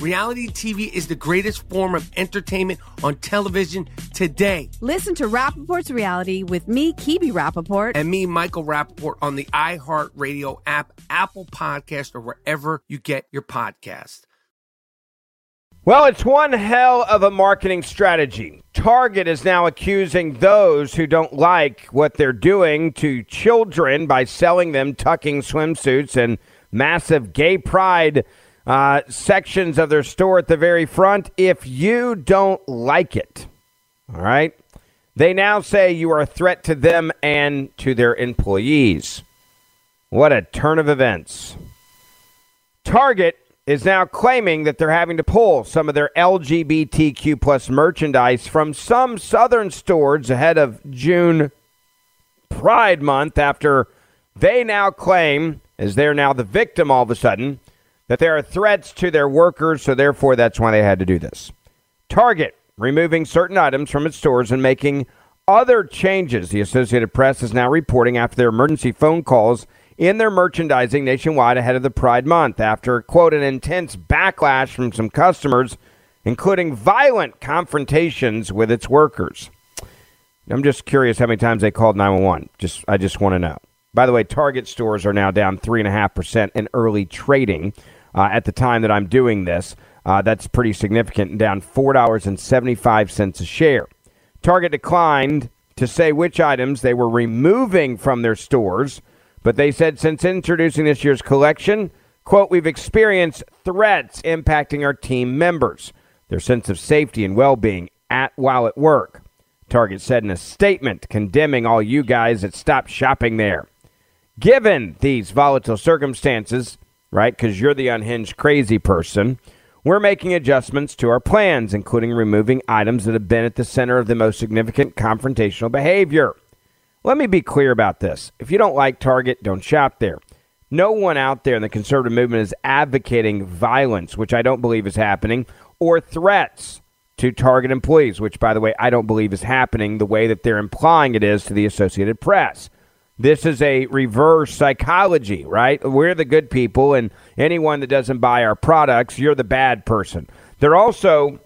Reality TV is the greatest form of entertainment on television today. Listen to Rapaport's Reality with me, Kibi Rapaport. And me, Michael Rapaport, on the iHeartRadio app, Apple Podcast, or wherever you get your podcast. Well, it's one hell of a marketing strategy. Target is now accusing those who don't like what they're doing to children by selling them tucking swimsuits and massive gay pride uh, sections of their store at the very front if you don't like it. All right? They now say you are a threat to them and to their employees. What a turn of events. Target is now claiming that they're having to pull some of their LGBTQ plus merchandise from some southern stores ahead of June Pride Month after they now claim, as they're now the victim all of a sudden, that there are threats to their workers, so therefore that's why they had to do this. Target removing certain items from its stores and making other changes. The Associated Press is now reporting after their emergency phone calls in their merchandising nationwide ahead of the Pride Month after, quote, an intense backlash from some customers, including violent confrontations with its workers. I'm just curious how many times they called 911. Just, I just want to know. By the way, Target stores are now down 3.5% in early trading uh, at the time that I'm doing this. Uh, that's pretty significant, down $4.75 a share. Target declined to say which items they were removing from their stores but they said since introducing this year's collection, quote, we've experienced threats impacting our team members, their sense of safety and well being at while at work. Target said in a statement condemning all you guys that stopped shopping there. Given these volatile circumstances, right, because you're the unhinged crazy person, we're making adjustments to our plans, including removing items that have been at the center of the most significant confrontational behavior. Let me be clear about this. If you don't like Target, don't shop there. No one out there in the conservative movement is advocating violence, which I don't believe is happening, or threats to Target employees, which, by the way, I don't believe is happening the way that they're implying it is to the Associated Press. This is a reverse psychology, right? We're the good people, and anyone that doesn't buy our products, you're the bad person. They're also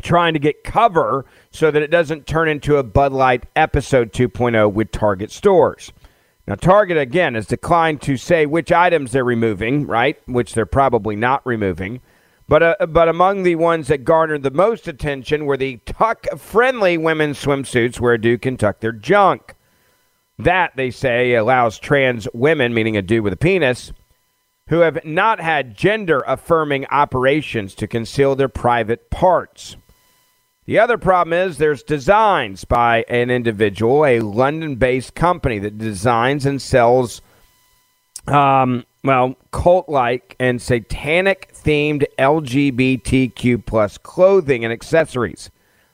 trying to get cover so that it doesn't turn into a Bud Light episode 2.0 with Target stores. Now, Target, again, has declined to say which items they're removing, right? Which they're probably not removing. But, uh, but among the ones that garnered the most attention were the tuck friendly women's swimsuits where a dude can tuck their junk. That, they say, allows trans women, meaning a dude with a penis, who have not had gender affirming operations to conceal their private parts. The other problem is there's designs by an individual, a London based company that designs and sells, um, well, cult like and satanic themed LGBTQ plus clothing and accessories.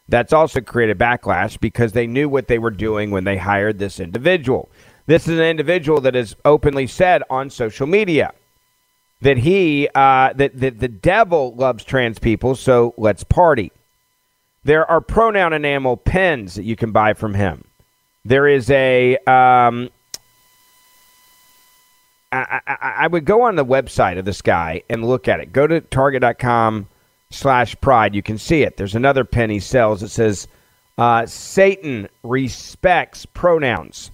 That's also created backlash because they knew what they were doing when they hired this individual. This is an individual that has openly said on social media that he, uh, that, that the devil loves trans people, so let's party. There are pronoun enamel pens that you can buy from him. There is a um, I, I, I would go on the website of this guy and look at it. Go to target.com slash pride. You can see it. There's another pen he sells that says uh, Satan respects pronouns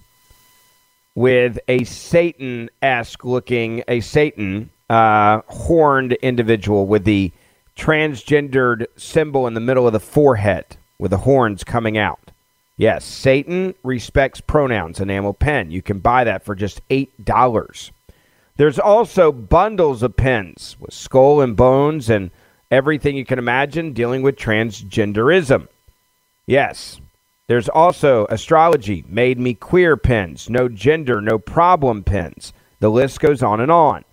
with a Satan esque looking, a Satan uh, horned individual with the transgendered symbol in the middle of the forehead with the horns coming out. Yes, Satan respects pronouns enamel pen. You can buy that for just $8. There's also bundles of pens with skull and bones and everything you can imagine dealing with transgenderism. Yes, there's also astrology, made me queer pens, no gender, no problem pens. The list goes on and on.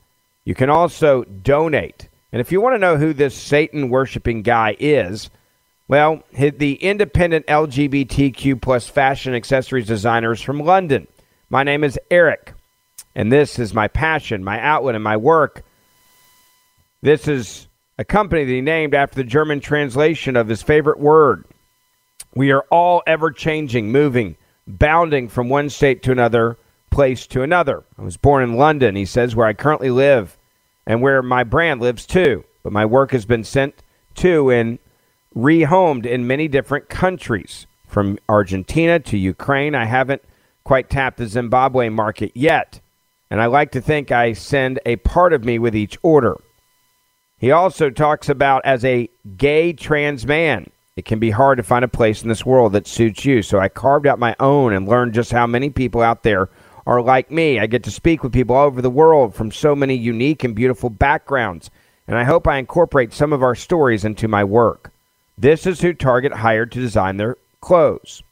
You can also donate. And if you want to know who this Satan worshiping guy is, well, the independent LGBTQ plus fashion accessories designers from London. My name is Eric, and this is my passion, my outlet, and my work. This is a company that he named after the German translation of his favorite word. We are all ever changing, moving, bounding from one state to another, place to another. I was born in London, he says, where I currently live and where my brand lives too. But my work has been sent to and rehomed in many different countries. From Argentina to Ukraine, I haven't quite tapped the Zimbabwe market yet. And I like to think I send a part of me with each order. He also talks about as a gay trans man, it can be hard to find a place in this world that suits you. So I carved out my own and learned just how many people out there are like me. I get to speak with people all over the world from so many unique and beautiful backgrounds, and I hope I incorporate some of our stories into my work. This is who Target hired to design their clothes.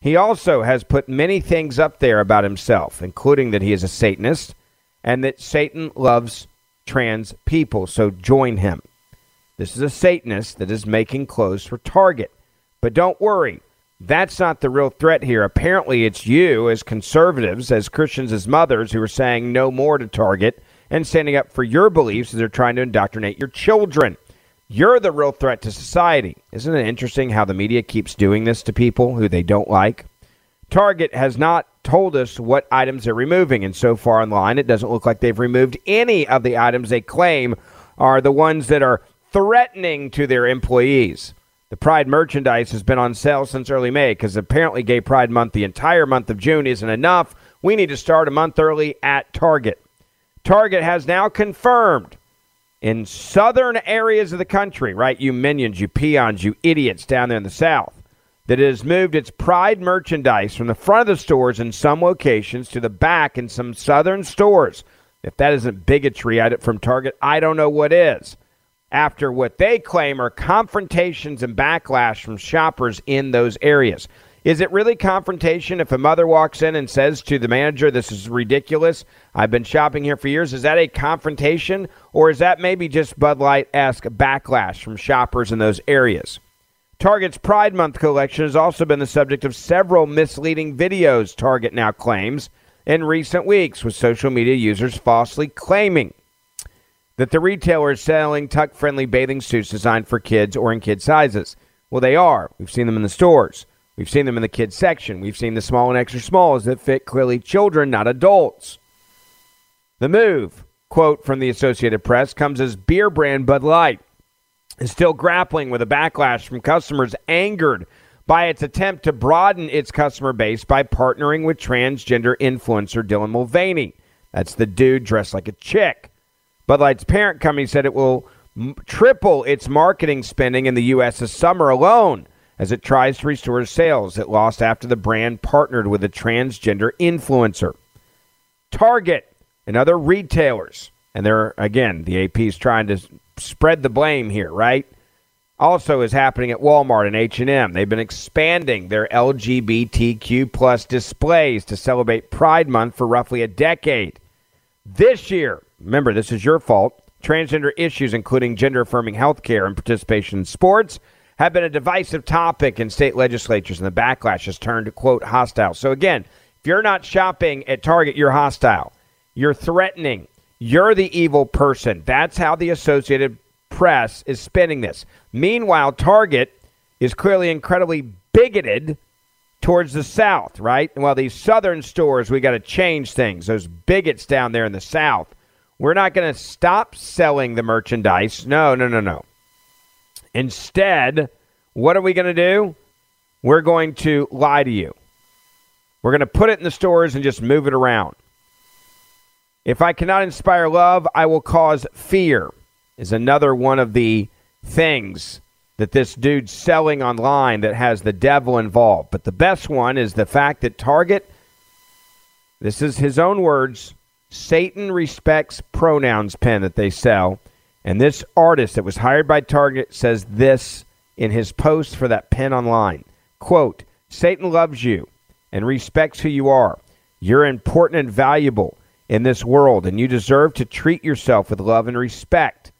He also has put many things up there about himself, including that he is a Satanist and that Satan loves trans people, so join him. This is a Satanist that is making clothes for Target. But don't worry, that's not the real threat here. Apparently, it's you, as conservatives, as Christians, as mothers, who are saying no more to Target and standing up for your beliefs as they're trying to indoctrinate your children. You're the real threat to society. Isn't it interesting how the media keeps doing this to people who they don't like? Target has not told us what items they're removing, and so far online, it doesn't look like they've removed any of the items they claim are the ones that are threatening to their employees. The Pride merchandise has been on sale since early May because apparently Gay Pride Month, the entire month of June, isn't enough. We need to start a month early at Target. Target has now confirmed in southern areas of the country, right? You minions, you peons, you idiots down there in the south, that it has moved its Pride merchandise from the front of the stores in some locations to the back in some southern stores. If that isn't bigotry from Target, I don't know what is after what they claim are confrontations and backlash from shoppers in those areas. Is it really confrontation if a mother walks in and says to the manager, This is ridiculous? I've been shopping here for years. Is that a confrontation? Or is that maybe just Bud Light esque backlash from shoppers in those areas? Target's Pride Month collection has also been the subject of several misleading videos, Target now claims, in recent weeks, with social media users falsely claiming that the retailer is selling tuck friendly bathing suits designed for kids or in kid sizes. Well, they are. We've seen them in the stores. We've seen them in the kids section. We've seen the small and extra smalls that fit clearly children, not adults. The move, quote from the Associated Press, comes as beer brand Bud Light is still grappling with a backlash from customers angered by its attempt to broaden its customer base by partnering with transgender influencer Dylan Mulvaney. That's the dude dressed like a chick. Bud Light's parent company said it will m- triple its marketing spending in the U.S. this summer alone as it tries to restore sales it lost after the brand partnered with a transgender influencer. Target and other retailers, and they're, again, the AP is trying to spread the blame here, right? Also is happening at Walmart and H&M. They've been expanding their LGBTQ plus displays to celebrate Pride Month for roughly a decade. This year, remember, this is your fault. Transgender issues, including gender affirming health care and participation in sports, have been a divisive topic in state legislatures, and the backlash has turned, quote, hostile. So, again, if you're not shopping at Target, you're hostile. You're threatening. You're the evil person. That's how the Associated Press is spinning this. Meanwhile, Target is clearly incredibly bigoted towards the south, right? Well, these southern stores, we got to change things. Those bigots down there in the south, we're not going to stop selling the merchandise. No, no, no, no. Instead, what are we going to do? We're going to lie to you. We're going to put it in the stores and just move it around. If I cannot inspire love, I will cause fear, is another one of the things that this dude's selling online that has the devil involved. But the best one is the fact that Target, this is his own words, Satan respects pronouns pen that they sell. And this artist that was hired by Target says this in his post for that pen online. Quote, Satan loves you and respects who you are. You're important and valuable in this world, and you deserve to treat yourself with love and respect.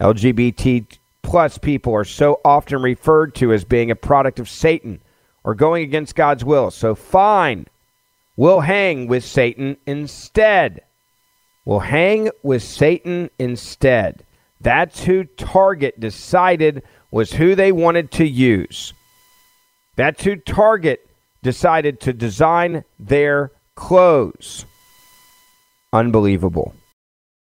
LGBT plus people are so often referred to as being a product of Satan or going against God's will. So fine, we'll hang with Satan instead. We'll hang with Satan instead. That's who Target decided was who they wanted to use. That's who Target decided to design their clothes. Unbelievable.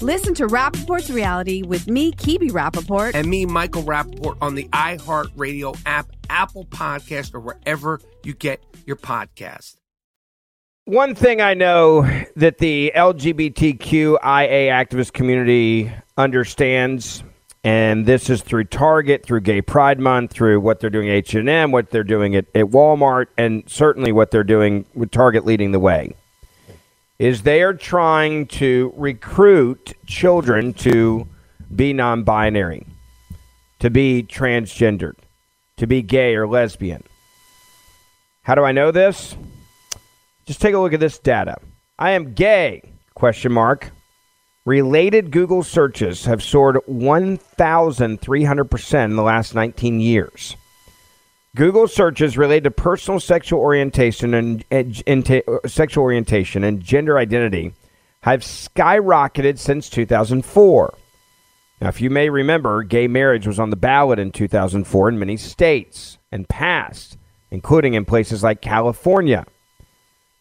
Listen to Rapaport's reality with me, Kibi Rapaport. And me, Michael Rapaport, on the iHeartRadio app, Apple Podcast, or wherever you get your podcast. One thing I know that the LGBTQIA activist community understands, and this is through Target, through Gay Pride Month, through what they're doing at H&M, what they're doing at, at Walmart, and certainly what they're doing with Target leading the way, is they are trying to recruit children to be non-binary, to be transgendered, to be gay or lesbian. How do I know this? Just take a look at this data. I am gay, question mark. Related Google searches have soared 1,300% in the last 19 years. Google searches related to personal sexual orientation and, and, and uh, sexual orientation and gender identity have skyrocketed since 2004. Now, if you may remember, gay marriage was on the ballot in 2004 in many states and passed, including in places like California.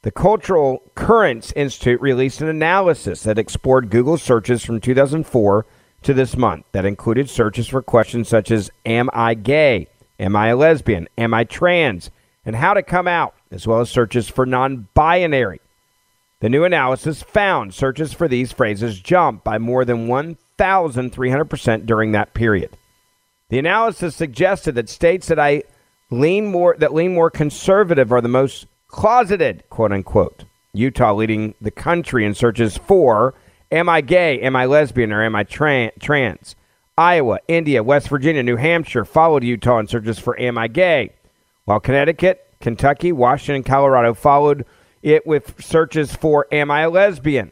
The Cultural Currents Institute released an analysis that explored Google searches from 2004 to this month that included searches for questions such as Am I gay? Am I a lesbian? Am I trans? And how to come out, as well as searches for non binary. The new analysis found searches for these phrases jumped by more than 1,300% during that period. The analysis suggested that states that I lean more that lean more conservative are the most closeted, quote unquote. Utah leading the country in searches for Am I gay? Am I lesbian? Or am I tra- trans? Iowa, Indiana, West Virginia, New Hampshire followed Utah in searches for Am I gay? While Connecticut, Kentucky, Washington, and Colorado followed it with searches for Am I a lesbian?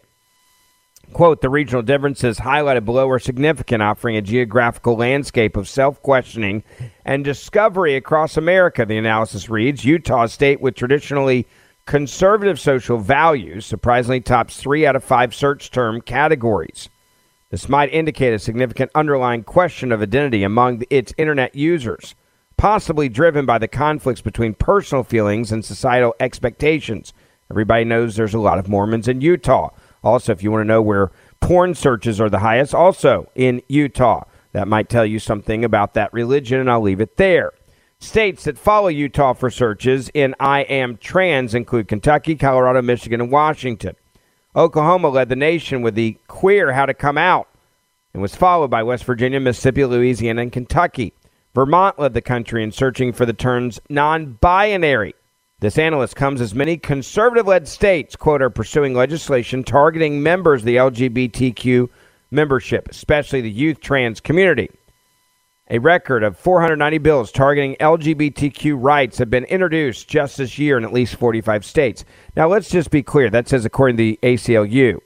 Quote, the regional differences highlighted below are significant, offering a geographical landscape of self questioning and discovery across America. The analysis reads Utah, state with traditionally conservative social values, surprisingly tops three out of five search term categories. This might indicate a significant underlying question of identity among its internet users, possibly driven by the conflicts between personal feelings and societal expectations. Everybody knows there's a lot of Mormons in Utah. Also, if you want to know where porn searches are the highest, also in Utah. That might tell you something about that religion, and I'll leave it there. States that follow Utah for searches in I am trans include Kentucky, Colorado, Michigan, and Washington. Oklahoma led the nation with the queer how to come out and was followed by West Virginia, Mississippi, Louisiana, and Kentucky. Vermont led the country in searching for the terms non binary. This analyst comes as many conservative led states, quote, are pursuing legislation targeting members of the LGBTQ membership, especially the youth trans community. A record of 490 bills targeting LGBTQ rights have been introduced just this year in at least 45 states. Now, let's just be clear. That says according to the ACLU.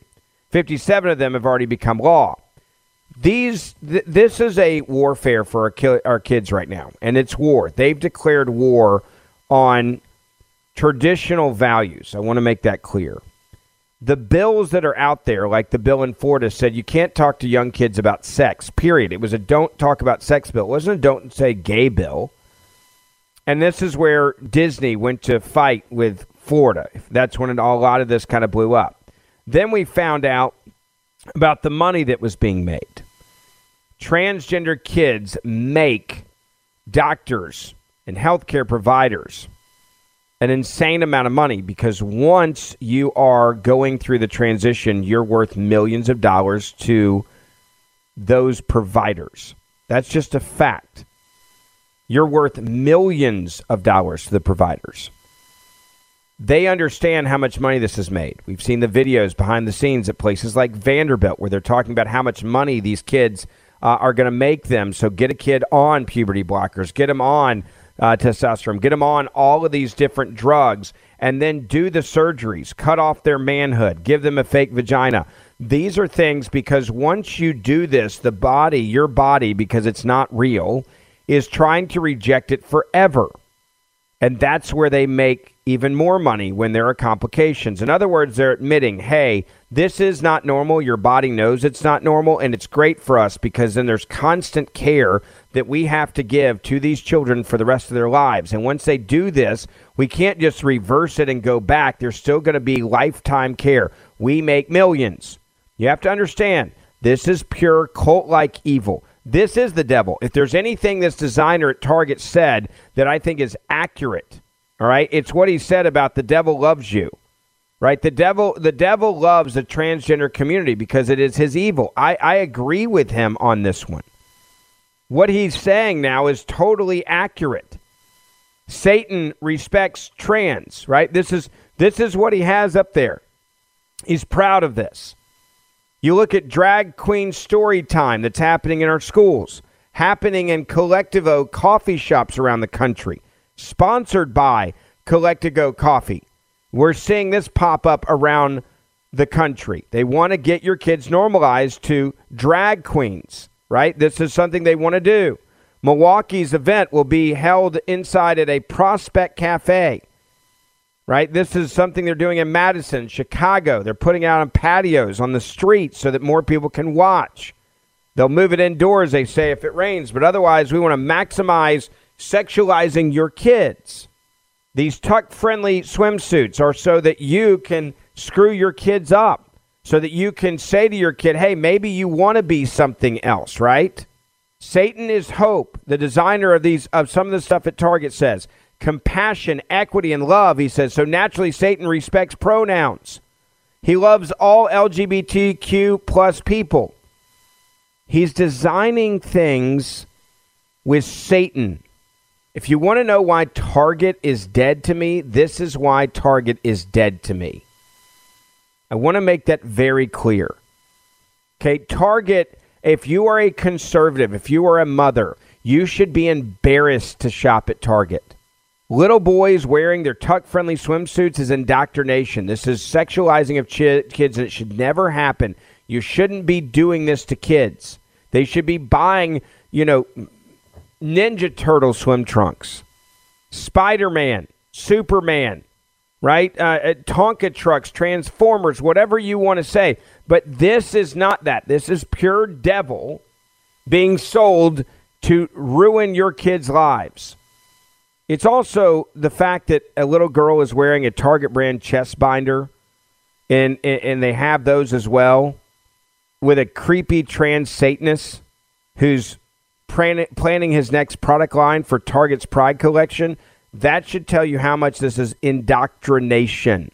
57 of them have already become law. These, th- this is a warfare for our, ki- our kids right now, and it's war. They've declared war on traditional values. I want to make that clear the bills that are out there, like the bill in Florida, said you can't talk to young kids about sex, period. It was a don't talk about sex bill. It wasn't a don't say gay bill. And this is where Disney went to fight with Florida. That's when it, a lot of this kind of blew up. Then we found out about the money that was being made. Transgender kids make doctors and healthcare providers an insane amount of money because once you are going through the transition, you're worth millions of dollars to those providers. That's just a fact. You're worth millions of dollars to the providers. They understand how much money this has made. We've seen the videos behind the scenes at places like Vanderbilt where they're talking about how much money these kids uh, are going to make them. So get a kid on puberty blockers, get them on uh, testosterone, get them on all of these different drugs, and then do the surgeries, cut off their manhood, give them a fake vagina. These are things because once you do this, the body, your body, because it's not real, is trying to reject it forever. And that's where they make even more money when there are complications. In other words, they're admitting, hey, this is not normal. Your body knows it's not normal, and it's great for us because then there's constant care that we have to give to these children for the rest of their lives. And once they do this, we can't just reverse it and go back. There's still going to be lifetime care. We make millions. You have to understand, this is pure cult like evil. This is the devil. If there's anything this designer at Target said that I think is accurate, all right, it's what he said about the devil loves you. Right? The devil the devil loves the transgender community because it is his evil. I, I agree with him on this one. What he's saying now is totally accurate. Satan respects trans, right? This is this is what he has up there. He's proud of this. You look at drag queen story time that's happening in our schools, happening in Colectivo coffee shops around the country, sponsored by Colectivo Coffee. We're seeing this pop up around the country. They want to get your kids normalized to drag queens right? This is something they want to do. Milwaukee's event will be held inside at a Prospect Cafe, right? This is something they're doing in Madison, Chicago. They're putting it out on patios on the streets so that more people can watch. They'll move it indoors, they say, if it rains, but otherwise, we want to maximize sexualizing your kids. These tuck friendly swimsuits are so that you can screw your kids up so that you can say to your kid, hey, maybe you want to be something else, right? Satan is hope. The designer of these of some of the stuff at Target says compassion, equity, and love. He says so. Naturally, Satan respects pronouns. He loves all LGBTQ plus people. He's designing things with Satan. If you want to know why Target is dead to me, this is why Target is dead to me. I want to make that very clear. Okay, Target, if you are a conservative, if you are a mother, you should be embarrassed to shop at Target. Little boys wearing their tuck friendly swimsuits is indoctrination. This is sexualizing of ch- kids, and it should never happen. You shouldn't be doing this to kids. They should be buying, you know, Ninja Turtle swim trunks, Spider Man, Superman, right? Uh, uh, Tonka trucks, Transformers, whatever you want to say. But this is not that. This is pure devil being sold to ruin your kids' lives. It's also the fact that a little girl is wearing a Target brand chest binder, and, and they have those as well, with a creepy trans Satanist who's planning his next product line for Target's Pride collection. That should tell you how much this is indoctrination.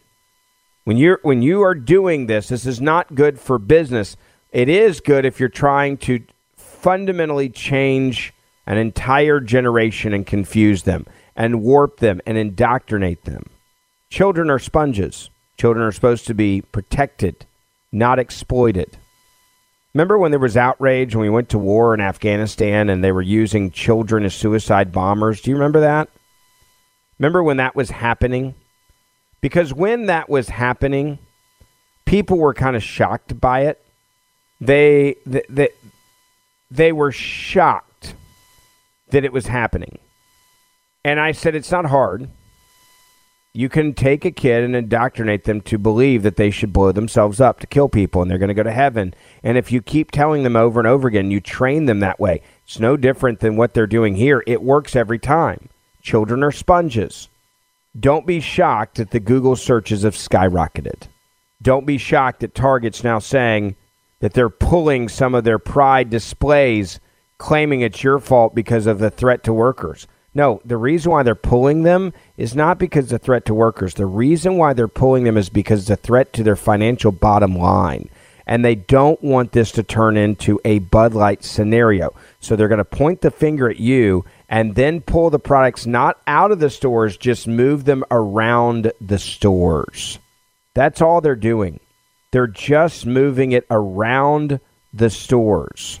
When you're when you are doing this, this is not good for business. It is good if you're trying to fundamentally change an entire generation and confuse them and warp them and indoctrinate them. Children are sponges. Children are supposed to be protected, not exploited. Remember when there was outrage when we went to war in Afghanistan and they were using children as suicide bombers? Do you remember that? Remember when that was happening? Because when that was happening, people were kind of shocked by it. They, they, they, they were shocked that it was happening. And I said, it's not hard. You can take a kid and indoctrinate them to believe that they should blow themselves up to kill people and they're going to go to heaven. And if you keep telling them over and over again, you train them that way. It's no different than what they're doing here. It works every time. Children are sponges. Don't be shocked that the Google searches have skyrocketed. Don't be shocked that Target's now saying that they're pulling some of their pride displays, claiming it's your fault because of the threat to workers. No, the reason why they're pulling them is not because the threat to workers. The reason why they're pulling them is because a threat to their financial bottom line. And they don't want this to turn into a Bud Light scenario. So they're going to point the finger at you and then pull the products not out of the stores, just move them around the stores. That's all they're doing. They're just moving it around the stores.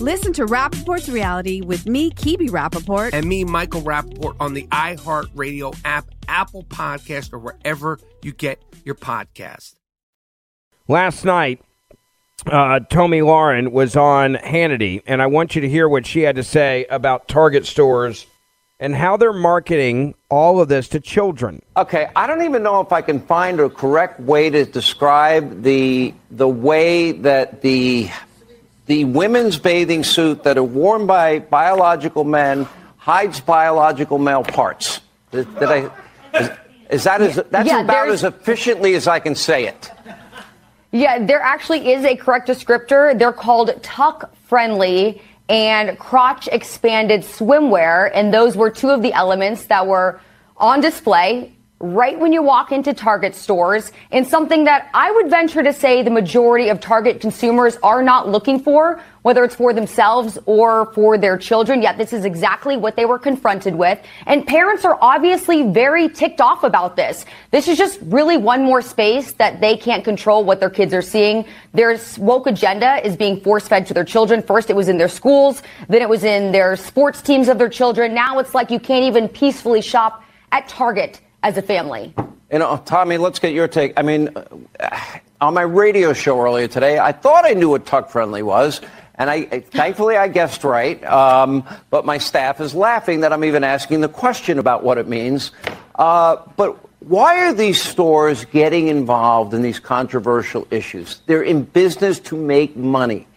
Listen to Rapaport's reality with me, Kibi Rapaport. And me, Michael Rapaport, on the iHeartRadio app, Apple Podcast, or wherever you get your podcast. Last night, uh, Tomi Lahren was on Hannity, and I want you to hear what she had to say about Target stores and how they're marketing all of this to children. Okay, I don't even know if I can find a correct way to describe the the way that the the women's bathing suit that are worn by biological men hides biological male parts. Did, did I? Is, is that as, that's Yeah, about as efficiently as I can say it. Yeah, there actually is a correct descriptor. They're called tuck friendly and crotch expanded swimwear. And those were two of the elements that were on display right when you walk into Target stores and something that I would venture to say the majority of Target consumers are not looking for, whether it's for themselves or for their children. Yet this is exactly what they were confronted with. And parents are obviously very ticked off about this. This is just really one more space that they can't control what their kids are seeing. Their woke agenda is being force fed to their children. First it was in their schools, then it was in their sports teams of their children. Now it's like you can't even peacefully shop at Target as a family. You know, Tomi, let's get your take. I mean, uh, on my radio show earlier today, I thought I knew what tuck friendly was. And I, I thankfully I guessed right, um, but my staff is laughing that I'm even asking the question about what it means. Uh, but why are these stores getting involved in these controversial issues? They're in business to make money.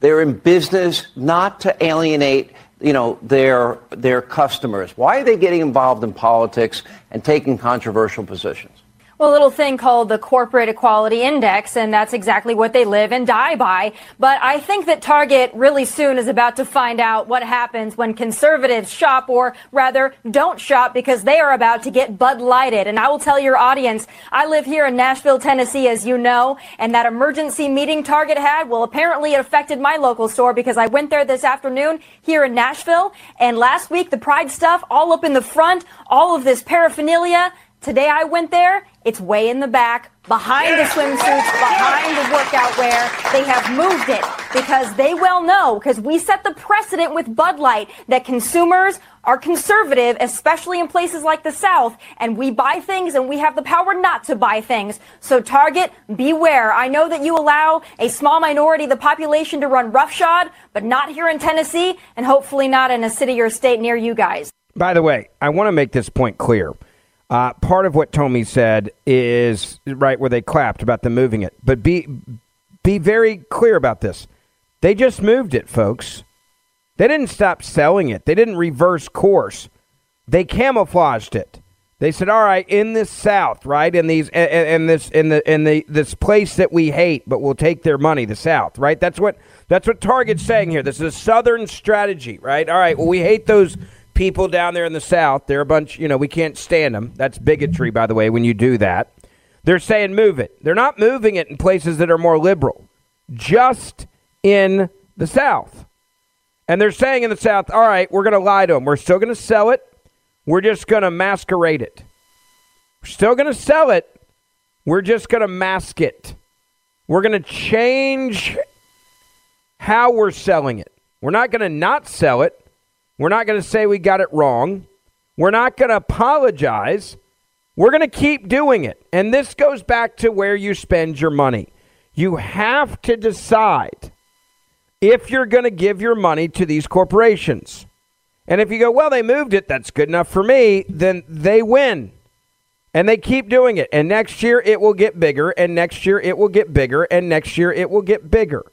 They're in business not to alienate, you know, their their customers. Why are they getting involved in politics and taking controversial positions? Well, a little thing called the Corporate Equality Index, and that's exactly what they live and die by. But I think that Target really soon is about to find out what happens when conservatives shop, or rather, don't shop because they are about to get Bud Lighted. And I will tell your audience, I live here in Nashville, Tennessee, as you know, and that emergency meeting Target had, well, apparently it affected my local store because I went there this afternoon here in Nashville, and last week the Pride stuff all up in the front, all of this paraphernalia. Today I went there. It's way in the back, behind the swimsuits, behind the workout wear. They have moved it because they well know, because we set the precedent with Bud Light that consumers are conservative, especially in places like the South, and we buy things and we have the power not to buy things. So Target, beware. I know that you allow a small minority of the population to run roughshod, but not here in Tennessee and hopefully not in a city or state near you guys. By the way, I want to make this point clear. Uh, part of what Tomi said is right where they clapped about them moving it, but be be very clear about this. They just moved it, folks. They didn't stop selling it. They didn't reverse course. They camouflaged it. They said, "All right, in this South, right, in these, in, in this, in the, in the this place that we hate, but we'll take their money, the South, right? That's what that's what Target's saying here. This is a Southern strategy, right? All right, well, we hate those." People down there in the South. They're a bunch, you know, we can't stand them. That's bigotry, by the way, when you do that. They're saying move it. They're not moving it in places that are more liberal, just in the South. And they're saying in the South, all right, we're going to lie to them. We're still going to sell it. We're just going to masquerade it. We're still going to sell it. We're just going to mask it. We're going to change how we're selling it. We're not going to not sell it. We're not going to say we got it wrong. We're not going to apologize. We're going to keep doing it. And this goes back to where you spend your money. You have to decide if you're going to give your money to these corporations. And if you go, well, they moved it, that's good enough for me, then they win. And they keep doing it. And next year it will get bigger, and next year it will get bigger, and next year it will get bigger.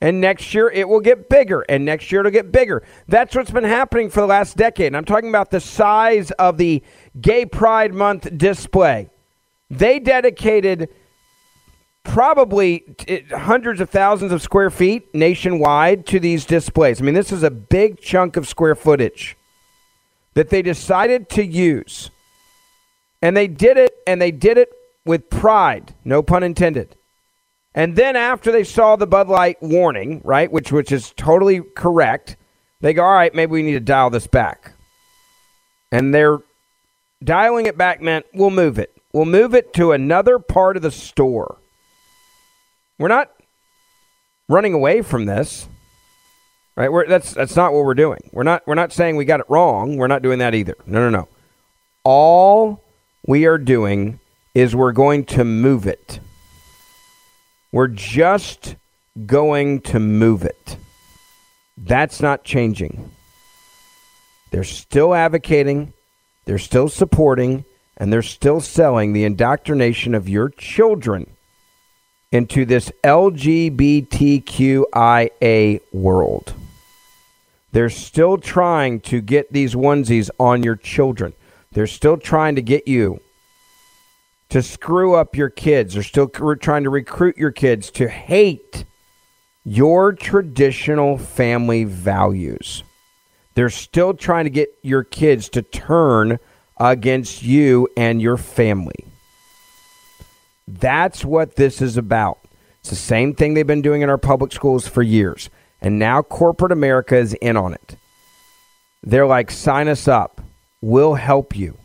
And next year it will get bigger, and next year it'll get bigger. That's what's been happening for the last decade. And I'm talking about the size of the Gay Pride Month display. They dedicated probably hundreds of thousands of square feet nationwide to these displays. I mean, this is a big chunk of square footage that they decided to use. And they did it, and they did it with pride, no pun intended. And then after they saw the Bud Light warning, right, which which is totally correct, they go, all right, maybe we need to dial this back. And they're dialing it back meant we'll move it. We'll move it to another part of the store. We're not running away from this. Right? We're, that's that's not what we're doing. We're not we're not saying we got it wrong. We're not doing that either. No, no, no. All we are doing is we're going to move it. We're just going to move it. That's not changing. They're still advocating, they're still supporting, and they're still selling the indoctrination of your children into this LGBTQIA world. They're still trying to get these onesies on your children. They're still trying to get you to screw up your kids. They're still trying to recruit your kids to hate your traditional family values. They're still trying to get your kids to turn against you and your family. That's what this is about. It's the same thing they've been doing in our public schools for years. And now corporate America is in on it. They're like, sign us up. We'll help you.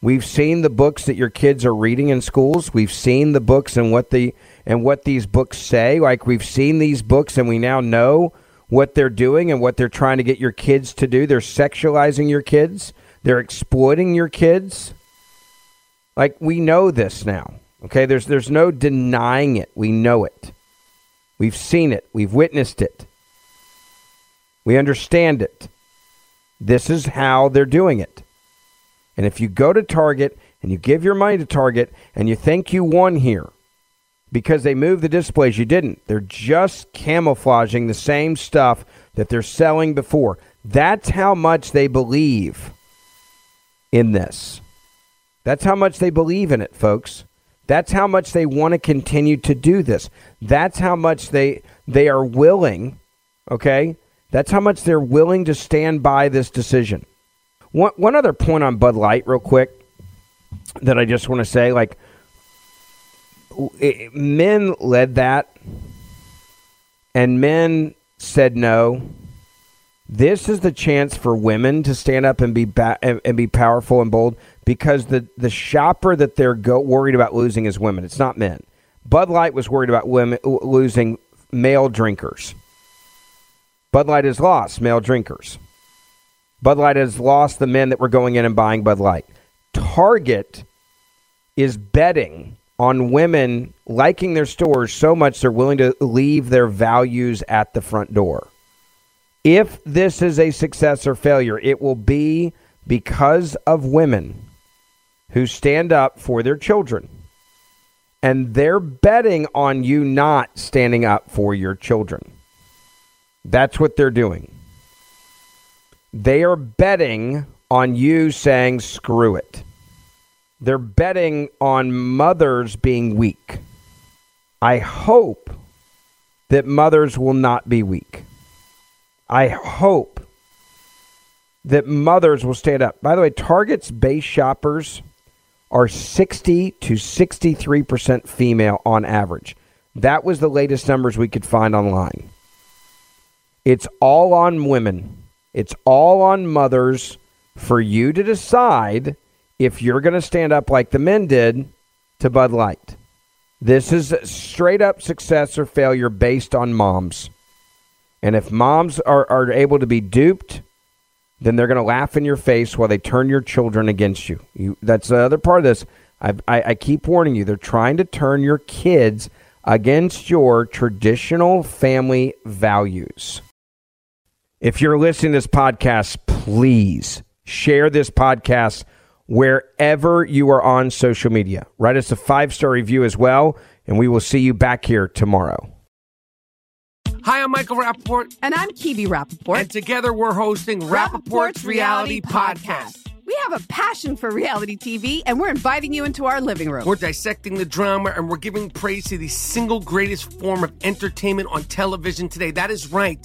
We've seen the books that your kids are reading in schools. We've seen the books and what the and what these books say. Like we've seen these books and we now know what they're doing and what they're trying to get your kids to do. They're sexualizing your kids. They're exploiting your kids. Like we know this now. Okay? There's there's no denying it. We know it. We've seen it. We've witnessed it. We understand it. This is how they're doing it. And if you go to Target and you give your money to Target and you think you won here because they moved the displays, you didn't. They're just camouflaging the same stuff that they're selling before. That's how much they believe in this. That's how much they believe in it, folks. That's how much they want to continue to do this. That's how much they they are willing, okay? That's how much they're willing to stand by this decision. One one other point on Bud Light real quick that I just want to say like it, men led that and men said no. This is the chance for women to stand up and be ba- and, and be powerful and bold because the the shopper that they're go- worried about losing is women. It's not men. Bud Light was worried about women losing male drinkers. Bud Light has lost male drinkers. Bud Light has lost the men that were going in and buying Bud Light. Target is betting on women liking their stores so much they're willing to leave their values at the front door. If this is a success or failure, it will be because of women who stand up for their children. And they're betting on you not standing up for your children. That's what they're doing. They are betting on you saying, screw it. They're betting on mothers being weak. I hope that mothers will not be weak. I hope that mothers will stand up. By the way, Target's base shoppers are 60 to 63% female on average. That was the latest numbers we could find online. It's all on women. It's all on mothers for you to decide if you're going to stand up like the men did to Bud Light. This is straight up success or failure based on moms. And if moms are, are able to be duped, then they're going to laugh in your face while they turn your children against you. you that's the other part of this. I, I, I keep warning you. They're trying to turn your kids against your traditional family values. If you're listening to this podcast, please share this podcast wherever you are on social media. Write us a five star review as well, and we will see you back here tomorrow. Hi, I'm Michael Rapaport. And I'm Kibi Rapaport. And together we're hosting Rapaport's, Reality, Podcast. We have a passion for reality TV, and we're inviting you into our living room. We're dissecting the drama and we're giving praise to the single greatest form of entertainment on television today. That is right.